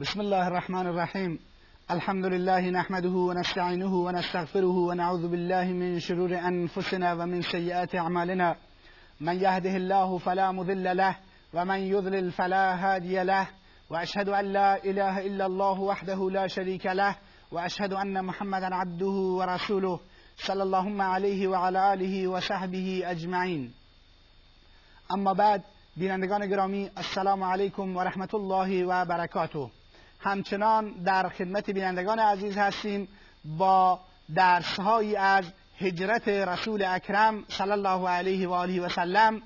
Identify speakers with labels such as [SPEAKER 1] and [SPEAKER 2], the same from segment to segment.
[SPEAKER 1] بسم الله الرحمن الرحیم الحمد لله نحمده ونستعینه ونستغفره ونعوذ بالله من شرور أنفسنا ومن سیئات أعمالنا. من يهده الله فلا مضل له ومن يضلل فلا هادي له. وأشهد أن لا إله إلا الله وحده لا شريك له. وأشهد أن محمدا عبده ورسوله صلى اللهم عليه وعلى آله وصحبه اجمعین أما بعد بینندگان گرامی السلام علیکم و رحمت الله و برکاته همچنان در خدمت بینندگان عزیز هستیم با درسهایی از هجرت رسول اکرم صلی الله علیه و آله و سلم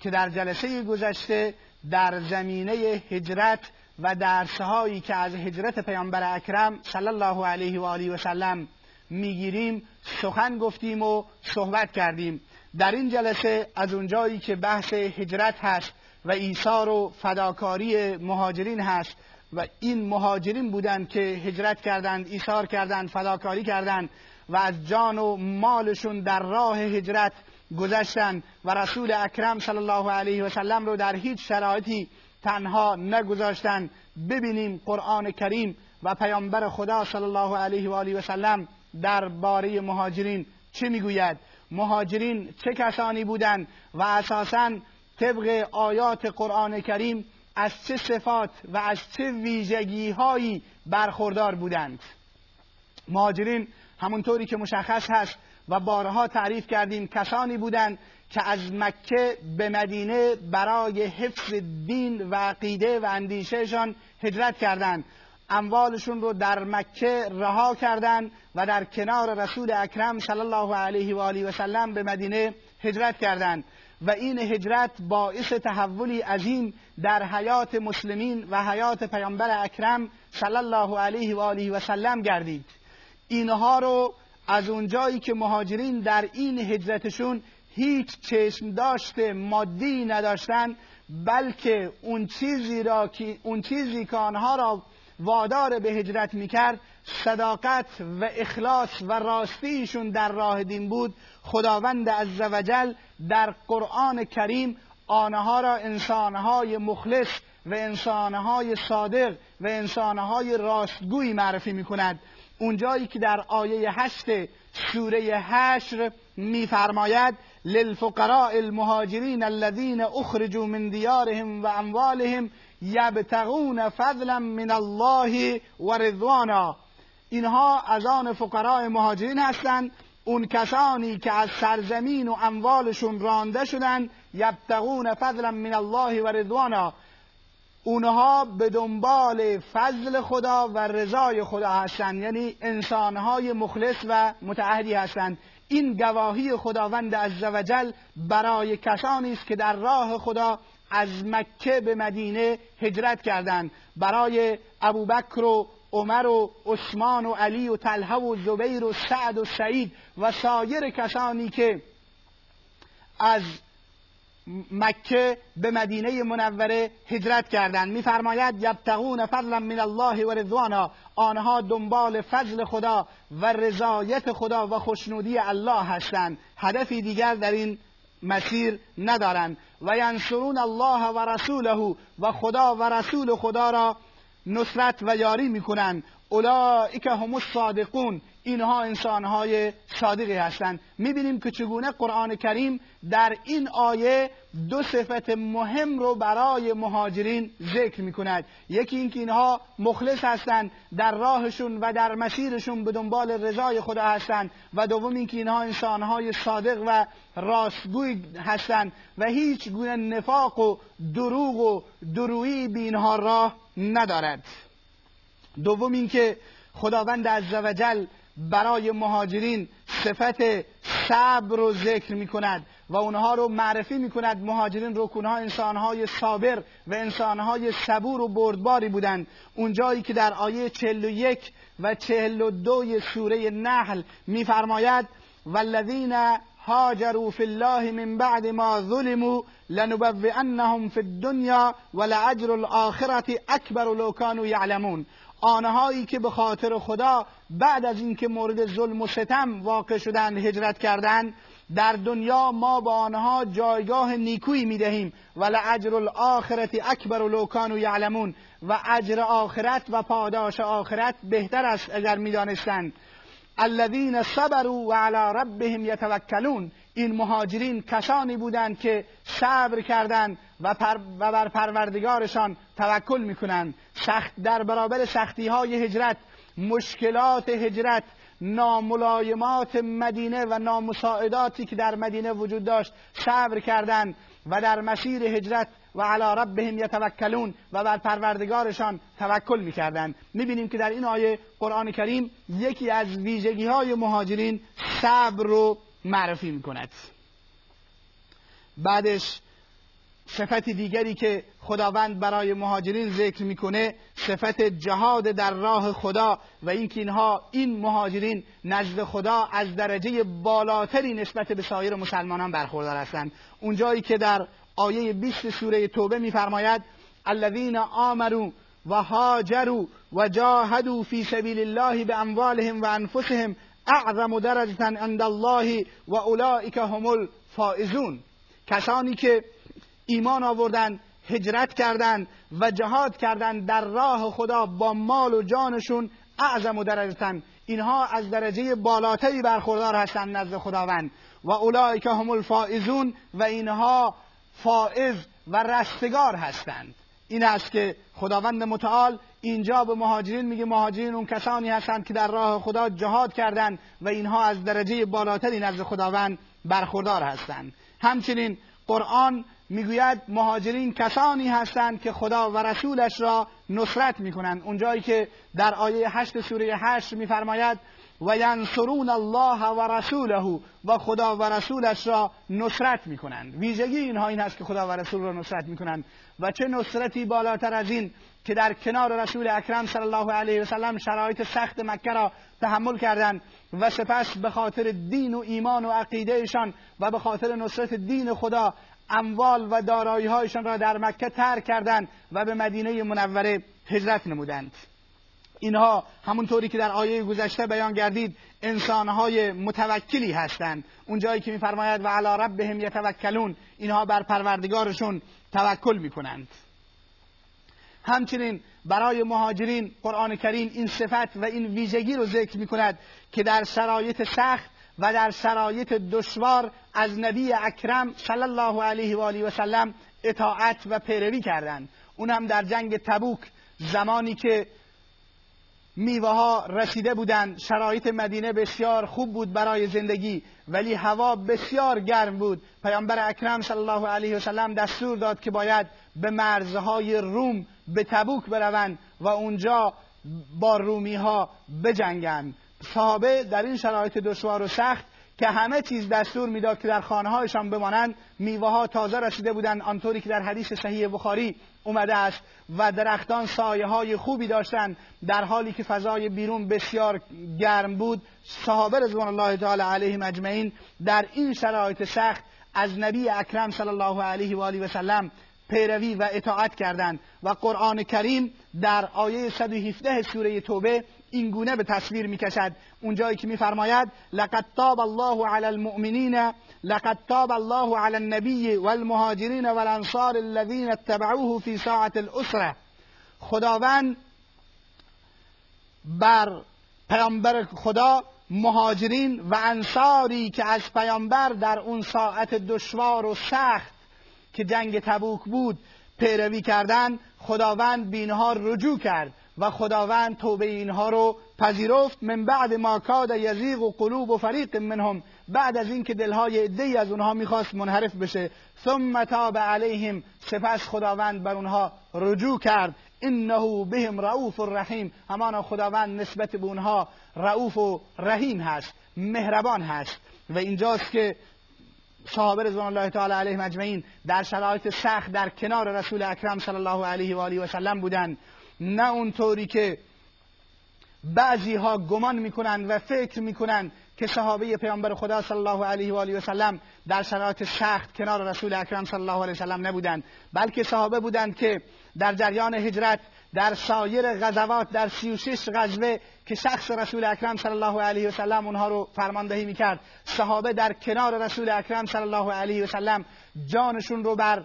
[SPEAKER 1] که در جلسه گذشته در زمینه هجرت و درسهایی که از هجرت پیامبر اکرم صلی الله علیه و آله و سلم می‌گیریم سخن گفتیم و صحبت کردیم. در این جلسه از اونجایی که بحث هجرت هست و ایثار و فداکاری مهاجرین هست و این مهاجرین بودند که هجرت کردند ایثار کردند فداکاری کردند و از جان و مالشون در راه هجرت گذشتند و رسول اکرم صلی الله علیه و سلم رو در هیچ شرایطی تنها نگذاشتند. ببینیم قرآن کریم و پیامبر خدا صلی الله علیه و آله و سلم درباره مهاجرین چه می‌گوید؟ مهاجرین چه کسانی بودند و اساسا طبق آیات قرآن کریم از چه صفات و از چه ویژگی هایی برخوردار بودند. مهاجرین همونطوری که مشخص هست و بارها تعریف کردیم کسانی بودند که از مکه به مدینه برای حفظ دین و عقیده و اندیشهشان هجرت کردند. اموالشون رو در مکه رها کردند و در کنار رسول اکرم صلی الله علیه و آله و سلم به مدینه هجرت کردند. و این هجرت باعث تحولی عظیم در حیات مسلمین و حیات پیامبر اکرم صلی الله علیه و آله و سلم گردید. اینها رو از اونجایی که مهاجرین در این هجرتشون هیچ چشم داشت مادی نداشتند بلکه اون چیزی را که اون چیزی که آنها را وادار به هجرت می‌کرد صداقت و اخلاص و راستیشون در راه دین بود. خداوند عزوجل در قرآن کریم آنها را انسانهای مخلص و انسانهای صادق و انسانهای راستگویی معرفی می‌کند. اونجایی که در آیه هشت سوره حشر میفرماید للفقراء المهاجرین الذين اخرجوا من دیارهم و اموالهم یبتغون فضلا من الله و رضوانا. اینها از آن فقراء مهاجرین هستند. اون کسانی که از سرزمین و اموالشون رانده شدند یبتغون فضلا من الله و رضوانا. اونها به دنبال فضل خدا و رضای خدا هستند. یعنی انسانهای مخلص و متعهدی هستند. این گواهی خداوند عزوجل برای کسانی است که در راه خدا از مکه به مدینه هجرت کردند. برای ابوبکر و عمر و عثمان و علی و طلحه و زبیر و سعد و سعید و سایر کسانی که از مکه به مدینه منوره هجرت کردند. میفرماید یبتغون فضلا من الله و رضوانا. آنها دنبال فضل خدا و رضایت خدا و خوشنودی الله هستند. هدفی دیگر در این مسیر ندارند. و ینصرون الله و رسوله و خدا و رسول خدا را نصرت و یاری می‌کنند اولئک هم الصادقون. اینها انسانهای صادقی هستند می‌بینیم که چگونه قرآن کریم در این آیه دو صفت مهم رو برای مهاجرین ذکر می‌کند. یکی اینکه اینها مخلص هستند در راهشون و در مسیرشون به دنبال رضای خدا هستند و دوم اینکه اینها انسانهای صادق و راستگوی هستند و هیچ گونه نفاق و دروغ و درویی به اینها راه ندارد. دوم اینکه خداوند عزوجل برای مهاجرین صفت صبر رو ذکر می کند و اونها رو معرفی می کند مهاجرین رو کنها انسانهای صابر و انسانهای صبور و بردباری بودند. اونجایی که در آیه 41 و 42 سوره نحل میفرماید والذین هاجروا في الله من بعد ما ظلموا لنبوئنهم في الدنيا ولعجر الآخرة اکبر لو كانوا یعلمون آنهایی که به خاطر خدا بعد از اینکه مورد ظلم و ستم واقع شدند هجرت کردند در دنیا ما با آنها جایگاه نیکویی می‌دهیم. و لعجر الاخرت اکبر لو کانوا یعلمون و اجر آخرت و پاداش آخرت بهتر است اگر می‌دانستند. الذین صبروا و علی ربهم یتوکلون این مهاجرین کسانی بودند که صبر کردند و, و بر پروردگارشان توکل می‌کنند. سخت در برابر سختی های هجرت مشکلات هجرت ناملایمات مدینه و نامساعداتی که در مدینه وجود داشت صبر کردند و در مسیر هجرت و علی ربهم یتوکلون و بر پروردگارشان توکل می‌کردند. می‌بینیم که در این آیه قرآن کریم یکی از ویژگی های مهاجرین صبر رو معرفی می‌کند. بعدش صفت دیگری که خداوند برای مهاجرین ذکر می‌کنه صفت جهاد در راه خدا و اینکه اینها این مهاجرین نزد خدا از درجه بالاتری نسبت به سایر مسلمانان برخوردار هستند. اونجایی که در آیه 20 سوره توبه میفرماید الذین آمنوا و هاجروا و جاهدوا فی سبیل الله باموالهم و انفسهم اعظم درجه عند الله و اولئک هم الفائزون. کسانی که ایمان آوردن هجرت کردند و جهاد کردند در راه خدا با مال و جانشون اعظم و درجتن. اینها از درجه بالاتری برخوردار هستند نزد خداوند. و اولئک هم الفائزون و اینها فائز و رستگار هستند. این است که خداوند متعال اینجا به مهاجرین میگه مهاجرین اون کسانی هستند که در راه خدا جهاد کردند و اینها از درجه بالاتری نزد خداوند برخوردار هستند. همچنین قرآن می‌گوید مهاجرین کسانی هستند که خدا و رسولش را نصرت می‌کنند. اونجایی که در آیه هشت سوره هشت میفرماید و ینصرون الله و رسوله و خدا و رسولش را نصرت می‌کنند. ویژگی اینها این است که خدا و رسول را نصرت می‌کنند. و چه نصرتی بالاتر از این که در کنار رسول اکرم صلی الله علیه و سلم شرایط سخت مکه را تحمل کردند و سپس به خاطر دین و ایمان و عقیدهشان و به خاطر نصرت دین خدا اموال و دارایی هایشان را در مکه ترک کردند و به مدینه منوره هجرت نمودند. اینها همونطوری که در آیه گذشته بیان گردید انسانهای متوکلی هستند. اونجایی که میفرماید و علی ربهم یتوکلون اینها بر پروردگارشون توکل می‌کنند. همچنین برای مهاجرین قرآن کریم این صفت و این ویژگی رو ذکر می‌کند که در شرایط سخت و در شرایط دشوار از نبی اکرم صلی الله علیه و آله و سلم اطاعت و پیروی کردند. اون هم در جنگ تبوک زمانی که میوه ها رسیده بودند. شرایط مدینه بسیار خوب بود برای زندگی ولی هوا بسیار گرم بود. پیامبر اکرم صلی الله علیه و سلم دستور داد که باید به مرزهای روم به تبوک بروند و اونجا با رومی ها بجنگند. صحابه در این شرایط دشوار و سخت که همه چیز دستور می‌داد که در خانه هایشان بمانند میوه ها تازه رسیده بودند آنطوری که در حدیث صحیح بخاری اومده است و درختان سایه های خوبی داشتند در حالی که فضای بیرون بسیار گرم بود. صحابه رضوان الله تعالی علیهم اجمعین در این شرایط سخت از نبی اکرم صلی الله علیه و آله و سلم پیروی و اطاعت کردند. و قرآن کریم در آیه 117 سوره توبه این گونه به تصویر می‌کشد. اونجایی که میفرماید لقد تاب الله علی المؤمنین لقد تاب الله علی النبی والمهاجرین والانصار الذين اتبعوه في ساعت الاسره. خداوند بر پیامبر خدا مهاجرین و انصاری که از پیامبر در اون ساعت دشوار و سخت که جنگ تبوک بود پیروی کردند خداوند بینها رجوع کرد و خداوند توبه اینها رو پذیرفت. من بعد ما کاد یزیغ و قلوب و فریق منهم. بعد از اینکه دلهای عدهای از اونها می‌خواست منحرف بشه ثم تاب علیهم. سپس خداوند بر اونها رجوع کرد. انه بهم رؤوف رحیم. همانا خداوند نسبت به اونها رؤوف و رحیم هست مهربان هست. و اینجاست که صحابه رضوان الله تعالی علیه مجمعین در شرایط سخت در کنار رسول اکرم صلی الله علیه و آله و سلم بودند. نه اونطوری که بعضی ها گمان می‌کنند و فکر می‌کنند که صحابه پیامبر خدا صلی الله علیه و آله و سلم در شرایط سخت کنار رسول اکرم صلی الله علیه و سلم نبودند بلکه صحابه بودند که در جریان هجرت در سایر غزوات در سی و شش غزوه که شخص رسول اکرم صلی الله علیه و سلم اونها رو فرماندهی می‌کرد. صحابه در کنار رسول اکرم صلی الله علیه و سلم جانشون رو بر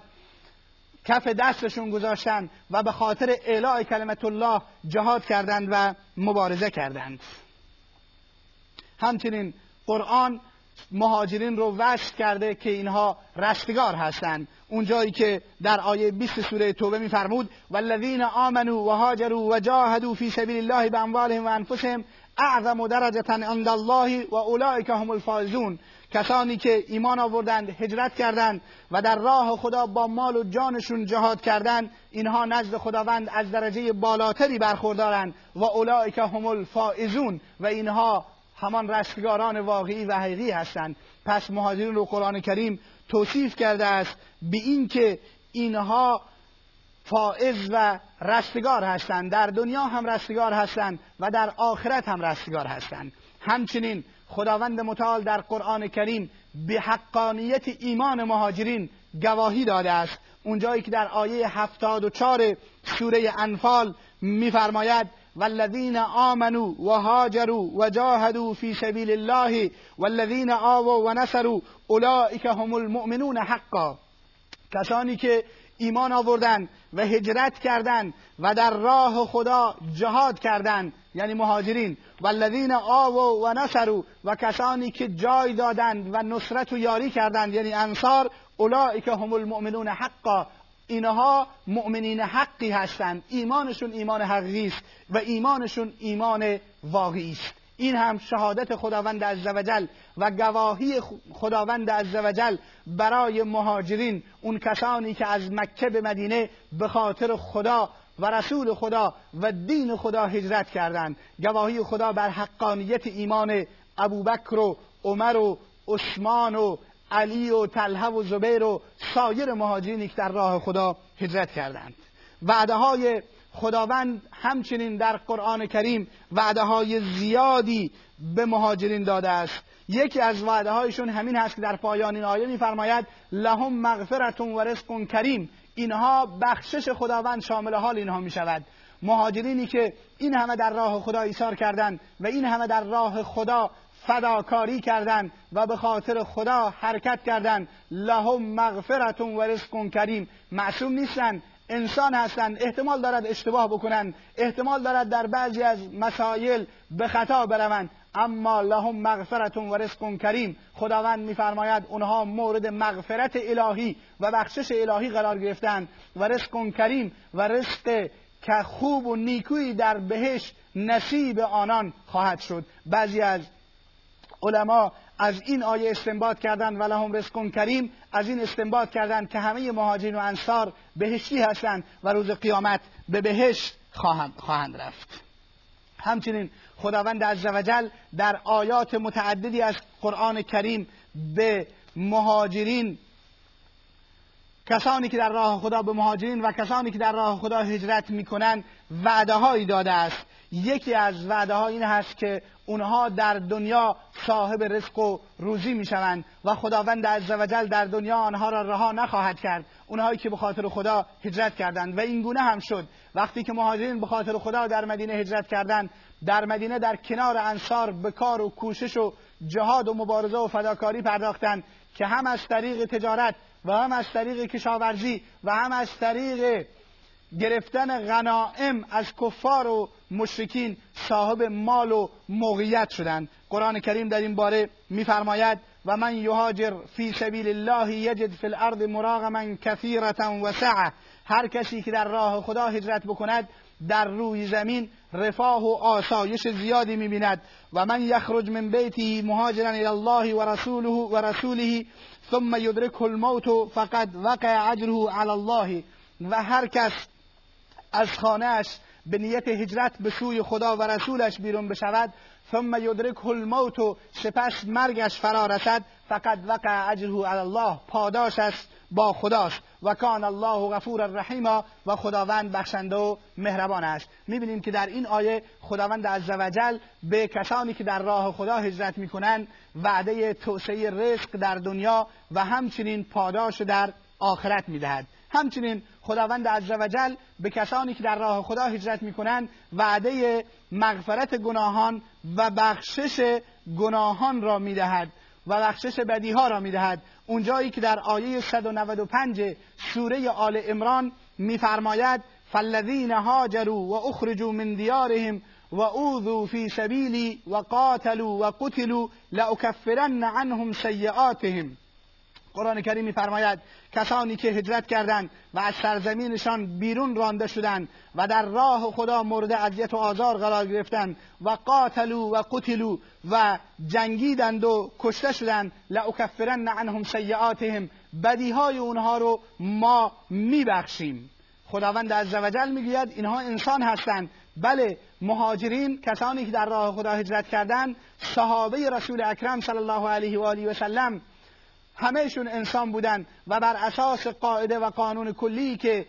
[SPEAKER 1] کف دستشون گذاشتند و به خاطر اعلاء کلمت الله جهاد کردند و مبارزه کردند. همچنین قرآن مهاجرین رو وصف کرده که اینها رستگار هستند. اونجایی که در آیه 20 سوره توبه میفرمود والذین آمنوا و هاجروا و جاهدوا فی سبیل الله باموالهم و انفسهم اعظم درجه عند الله و هم الفائزون. کسانی که ایمان آوردند هجرت کردند و در راه خدا با مال و جانشون جهاد کردند اینها نزد خداوند از درجه بالاتری برخوردارند و اولئک هم الفائزون و اینها همان رستگاران واقعی و حقیقی هستند. پس مهاجرین رو قرآن کریم توصیف کرده است به اینکه اینها فائز و رستگار هستند. در دنیا هم رستگار هستند و در آخرت هم رستگار هستند. همچنین خداوند متعال در قرآن کریم به حقانیت ایمان مهاجرین گواهی داده است. اونجایی که در آیه هفتاد و چار سوره انفال میفرماید والذین آمنوا و هاجروا و فی سبیل الله والذین آووا و نصروا اولئک هم المؤمنون حقا. کسانی که ایمان آوردند و هجرت کردند و در راه خدا جهاد کردند یعنی مهاجرین والذین آووا و نصروا و کسانی که جای دادند و نصرت و یاری کردند یعنی انصار اولئک هم المؤمنون حقا. اینها مؤمنین حقی هستند. ایمانشون ایمان حقیقی است و ایمانشون ایمان واقعی است. این هم شهادت خداوند عزوجل و گواهی خداوند عزوجل برای مهاجرین اون کسانی که از مکه به مدینه به خاطر خدا و رسول خدا و دین خدا هجرت کردند. گواهی خدا بر حقانیت ایمان ابوبکر و عمر و عثمان و علی و طلحه و زبیر و سایر مهاجرینی که در راه خدا هجرت کردند. وعده های خداوند همچنین در قرآن کریم وعده های زیادی به مهاجرین داده است. یکی از وعده هایشون همین هست که در پایان این آیه میفرماید لهم مغفرتون و رزق کریم. اینها بخشش خداوند شامل حال اینها می شود مهاجرینی که این همه در راه خدا ایثار کردند و این همه در راه خدا فداکاری کردند و به خاطر خدا حرکت کردند لهم مغفرتون و رزق کریم. معصوم نیستند انسان هستند احتمال دارد اشتباه بکنند احتمال دارد در بعضی از مسائل به خطا بروند. اما لهم مغفرتون و رزق کریم. خداوند میفرماید اونها مورد مغفرت الهی و بخشش الهی قرار گرفتند. و رزق کریم و رزق که خوب و نیکویی در بهش نصیب آنان خواهد شد. بعضی از علما از این آیه استنباط کردند و لهم رزق کریم از این استنباط کردند که همه مهاجرین و انصار بهشتی هستند و روز قیامت به بهشت خواهند رفت. همچنین خداوند عزوجل در آیات متعددی از قرآن کریم به مهاجرین کسانی که در راه خدا به مهاجرین و کسانی که در راه خدا هجرت می‌کنند وعده هایی داده است. یکی از وعده ها این هست که اونها در دنیا صاحب رزق و روزی می‌شوند و خداوند عزوجل در دنیا آنها را رها نخواهد کرد. اونهایی که به خاطر خدا هجرت کردند. و این گونه هم شد. وقتی که مهاجرین به خاطر خدا در مدینه هجرت کردند در مدینه در کنار انصار به کار و کوشش و جهاد و مبارزه و فداکاری پرداختند که هم از طریق تجارت و هم از طریق کشاورزی و هم از طریق گرفتن غنائم از کفار و مشرکین صاحب مال و موقعیت شدند. قرآن کریم در این باره میفرماید و من یهاجر فی سبیل الله یجد فی الارض مراغما کثیرتا و هر کسی که در راه خدا هجرت بکند در روی زمین رفاه و آسایش زیادی می‌بیند. و من یخرج من بیتی مهاجرا الى الله و رسوله و رسوله ثم یدرکه الموت فقد وقع اجره علی الله. و هر کس از خانهش به نیت هجرت به سوی خدا و رسولش بیرون بشود. ثم یدرک الموت سپس مرگش فرا رسد فقط وقع اجره علی الله. پاداش است. با خداست و کان الله غفور الرحیم و خداوند بخشنده و مهربان است. می‌بینیم که در این آیه خداوند عزوجل به کسانی که در راه خدا هجرت می‌کنند وعده توسعه رزق در دنیا و همچنین پاداش در آخرت می‌دهد. همچنین خداوند عزوجل به کسانی که در راه خدا هجرت می‌کنند وعده مغفرت گناهان و بخشش گناهان را می‌دهد. و بخشش بدیها را می‌دهد. اونجایی که در آیه 195 سوره آل عمران میفرماید فالذین هاجروا و اخرجوا من دیارهم و اوذوا فی سبیلی و قاتلوا و قتلوا لاکفرن عنهم سیئاتهم. قرآن کریم میفرماید کسانی که هجرت کردند و از سرزمینشان بیرون رانده شدند و در راه خدا مورد اذیت و آزار قرار گرفتند و قاتلوا و قتلوا و جنگیدند و کشته شدند لاکفرن عنهم سیئاتهم. بدیهای اونها رو ما میبخشیم. خداوند عزوجل می‌گوید اینها انسان هستند. بله مهاجرین کسانی که در راه خدا هجرت کردند صحابه رسول اکرم صلی الله علیه و آله و سلم همهشون انسان بودن و بر اساس قاعده و قانون کلی که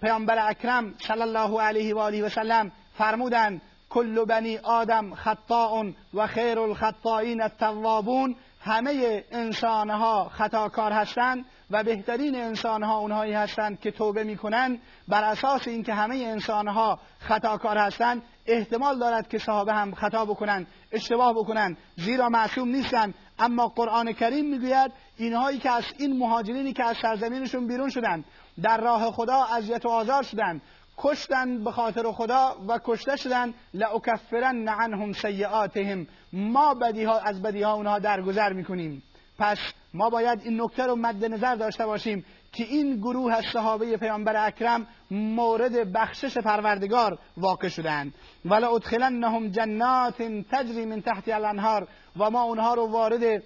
[SPEAKER 1] پیامبر اکرم صلی الله علیه و آله و سلم فرمودن کل بنی آدم خطاء و خیر الخطائین التوابون همه انسانها خطاکار هستند و بهترین انسانها اونهایی هستند که توبه می‌کنند. بر اساس اینکه همه انسانها خطاکار هستند احتمال دارد که صحابه هم خطا بکنند اشتباه بکنند زیرا معصوم نیستند. اما قرآن کریم می‌گوید اینهایی که از این مهاجرینی که از سرزمینشون بیرون شدند در راه خدا اذیت و آزار شدند کشتن به خاطر خدا و کشته شدن لاکفرن عنهم سیئاتهم. ما بدیها از بدیها اونها درگذر می‌کنیم. پس ما باید این نکته رو مد نظر داشته باشیم که این گروه از صحابه پیامبر اکرم مورد بخشش پروردگار واقع شدند. ولا ادخلنهم جنات تجری من تحت الانهار و ما اونها رو وارد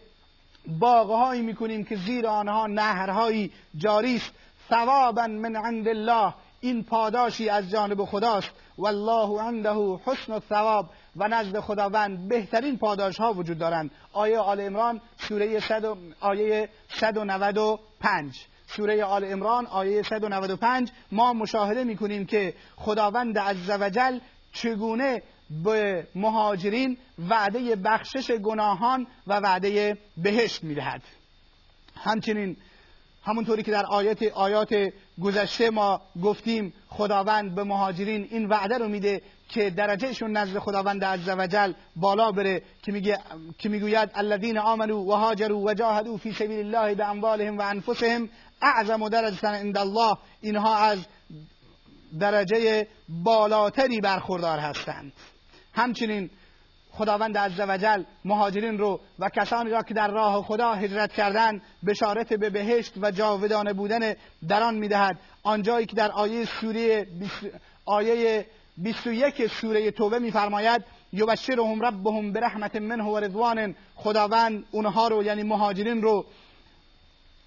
[SPEAKER 1] باغهایی می‌کنیم که زیر آنها نهرهایی جاری است. ثوابا من عند الله. این پاداشی از جانب خداست. والله عنده حسن الثواب. و نزد خداوند بهترین پاداش ها وجود دارند. آیه آل عمران سوره صد آیه 195 سوره آل عمران آیه 195 ما مشاهده می‌کنیم که خداوند عزوجل چگونه به مهاجرین وعده بخشش گناهان و وعده بهشت می‌دهد. همچنین همونطوری که در آیات آیات گذشته ما گفتیم خداوند به مهاجرین این وعده رو میده که درجهشون نزد خداوند عزوجل بالا بره که میگه که می‌گوید الذين آمنوا و هاجروا و جاهدوا فی سبیل الله باموالهم و انفسهم اعظم درجه عند الله. اینها از درجه بالاتری برخوردار هستند. همچنین خداوند عزوجل مهاجرین رو و کسانی را که در راه خدا هجرت کردند بشارت به بهشت و جاودانه بودن در آن می‌دهد. آنجایی که در آیه سوره آیه 21 سوره توبه میفرماید یبشرهم ربهم برحمت منه و رضوان. خداوند اونها رو یعنی مهاجرین رو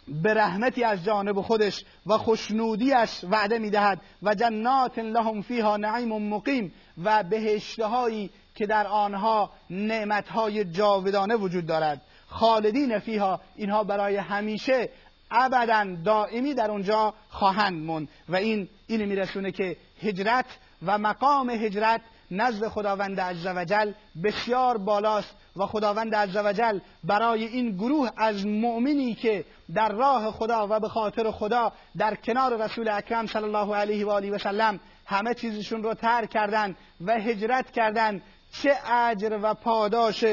[SPEAKER 1] به رحمتی از جانب خودش و خوشنودیش وعده می‌دهد. و جنات لهم فیها نعیم مقیم. و بهشتهایی که در آنها نعمتهای جاودانه وجود دارد. خالدین فیها اینها برای همیشه ابدا دائمی در اونجا خواهند موند. و این این میرسونه که هجرت و مقام هجرت نزد خداوند عزوجل بسیار بالاست. و خداوند عزوجل برای این گروه از مؤمنی که در راه خدا و به خاطر خدا در کنار رسول اکرم صلی الله علیه و آله و سلم همه چیزشون رو ترک کردند و هجرت کردند چه اجر و پاداش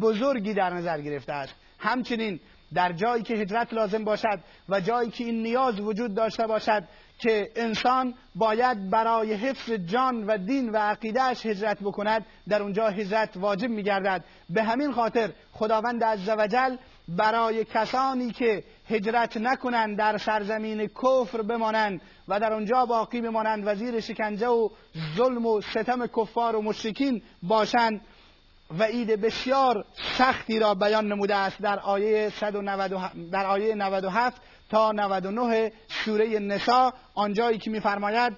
[SPEAKER 1] بزرگی در نظر گرفته است. همچنین در جایی که هجرت لازم باشد و جایی که این نیاز وجود داشته باشد که انسان باید برای حفظ جان و دین و عقیدهش هجرت بکند در اونجا هجرت واجب میگردد. به همین خاطر خداوند عزوجل برای کسانی که هجرت نکنند در سرزمین کفر بمانند و در آنجا باقی بمانند. و زیر شکنجه و ظلم و ستم کفار و مشرکین باشند و عید بسیار سختی را بیان نموده است در آیه 197 در آیه 97 تا 99 سوره نسا. آنجایی که میفرماید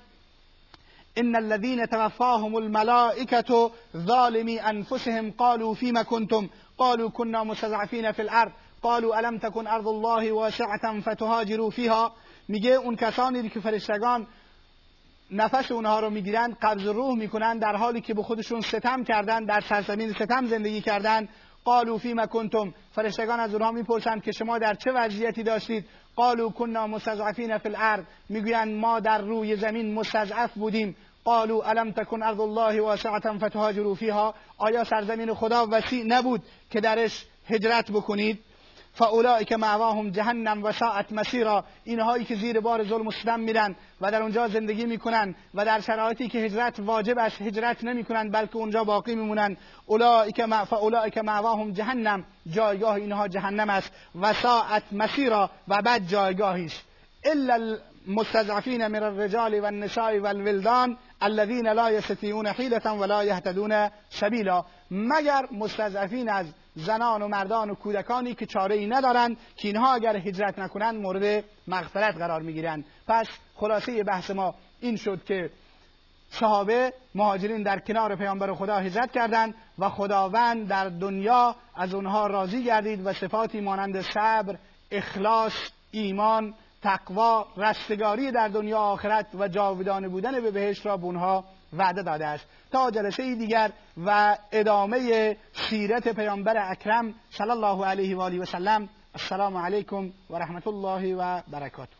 [SPEAKER 1] ان الذين توفاهم الملائكه ظالمي انفسهم قالوا فيما كنتم قالوا كنا مستضعفين في الارض. قالوا الم تكن ارض الله واسعه فتهاجروا فيها؟ میگه اون کسانی که فرشتگان نفس اونها رو می‌گیرند قبض روح می‌کنند در حالی که به خودشون ستم کردن در سرزمین ستم زندگی کردن قالوا فیما کنتم؟ فرشتگان از اونها می‌پرسند که شما در چه وضعیتی داشتید؟ قالوا كنا مستضعفین فی الارض. می‌گویند ما در روی زمین مستضعف بودیم. قالوا الم تکن ارض الله واسعه فتهاجروا فیها؟ آیا سرزمین خدا وسیع نبود که درش هجرت بکنید؟ فاولئک معواهم جهنم و ساعت مسیرا. اینهایی که زیر بار ظلم و ستم میرن و در اونجا زندگی می‌کنن و در شرایطی که هجرت واجب است هجرت نمی‌کنن بلکه اونجا باقی میمونن. اولئک مع فاولئک معواهم جهنم جایگاه اینها جهنم است. و ساعت مسیرا و بعد جایگاهیش الا المستضعفین من الرجال والنساء والولدان الذين لا يستطيعون حیلة ولا يهتدون سبیلا. مگر مستضعفین از زنان و مردان و کودکانی که چاره ای ندارند که اینها اگر هجرت نکنند مورد مغفرت قرار می‌گیرند. پس خلاصه بحث ما این شد که صحابه مهاجرین در کنار پیامبر خدا هجرت کردند و خداوند در دنیا از اونها راضی گردید و صفاتی مانند صبر اخلاص ایمان تقوا رستگاری در دنیا آخرت و جاودانه بودن به بهشت را به اونها وعده داده است تا جلسه دیگر و ادامه سیرت پیامبر اکرم صلی الله علیه و آله و سلم. السلام علیکم و رحمت الله و برکاته.